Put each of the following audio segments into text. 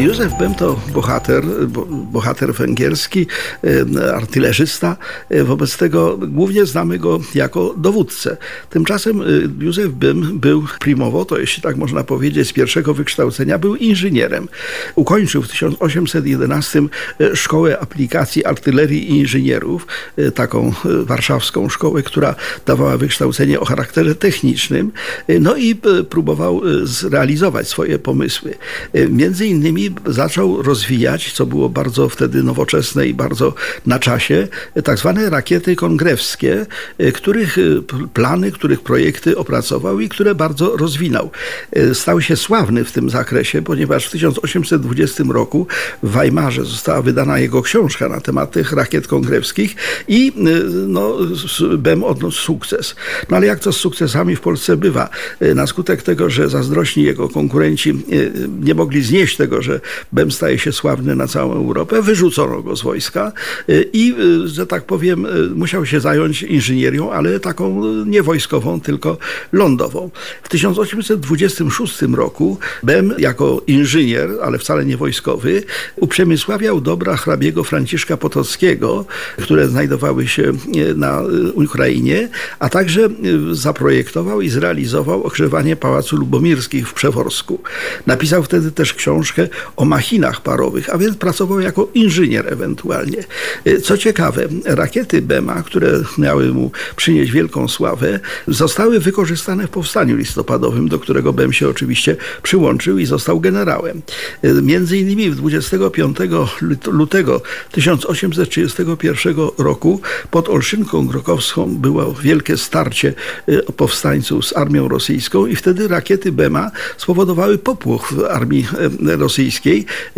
Józef Bem to bohater, bo, bohater węgierski, e, artylerzysta. E, wobec tego głównie znamy go jako dowódcę. Tymczasem e, Józef Bem był primowo, to jeśli tak można powiedzieć, z pierwszego wykształcenia był inżynierem. Ukończył w 1811 Szkołę Aplikacji Artylerii i Inżynierów, taką warszawską szkołę, która dawała wykształcenie o charakterze technicznym. No i próbował zrealizować swoje pomysły. Między innymi zaczął rozwijać, co było bardzo wtedy nowoczesne i bardzo na czasie, tak zwane rakiety kongrewskie, e, których e, plany, których projekty opracował i które bardzo rozwinął. E, stał się sławny w tym zakresie, ponieważ w 1820 roku w Weimarze została wydana jego książka na temat tych rakiet kongrewskich i no, BEM odniósł sukces. No ale jak to z sukcesami w Polsce bywa? Na skutek tego, że zazdrośni jego konkurenci nie mogli znieść tego, że Bem staje się sławny na całą Europę. Wyrzucono go z wojska y, i, y, że tak powiem, y, musiał się zająć inżynierią, ale taką nie wojskową, tylko lądową. W 1826 roku Bem jako inżynier, ale wcale nie wojskowy, uprzemysławiał dobra hrabiego Franciszka Potockiego, które znajdowały się na Ukrainie, a także zaprojektował i zrealizował ogrzewanie Pałacu Lubomirskich w Przeworsku. Napisał wtedy też książkę o machinach parowych, a więc pracował jako inżynier ewentualnie. Y, co ciekawe, rakiety Bema, które miały mu przynieść wielką sławę, zostały wykorzystane w powstaniu listopadowym, do którego Bem się oczywiście przyłączył i został generałem. Y, między innymi 25 lutego 1831 roku pod Olszynką Grokowską było wielkie starcie y, powstańców z armią rosyjską i wtedy rakiety Bema spowodowały popłoch w armii rosyjskiej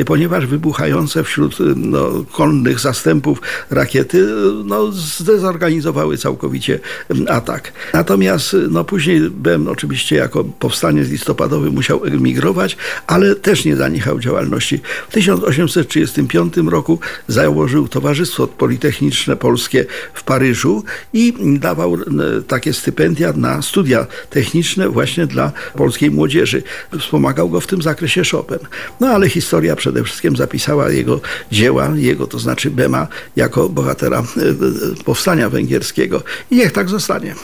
ponieważ wybuchające wśród no, konnych zastępów rakiety no, zdezorganizowały całkowicie atak. Natomiast no, później Bem oczywiście jako powstaniec listopadowy musiał emigrować, ale też nie zaniechał działalności. W 1835 roku założył Towarzystwo Politechniczne Polskie w Paryżu i dawał takie stypendia na studia techniczne właśnie dla polskiej młodzieży. Wspomagał go w tym zakresie Chopin. No ale historia historia przede wszystkim zapisała jego dzieła, jego to znaczy Bema, jako bohatera e, e, powstania węgierskiego. I niech tak zostanie.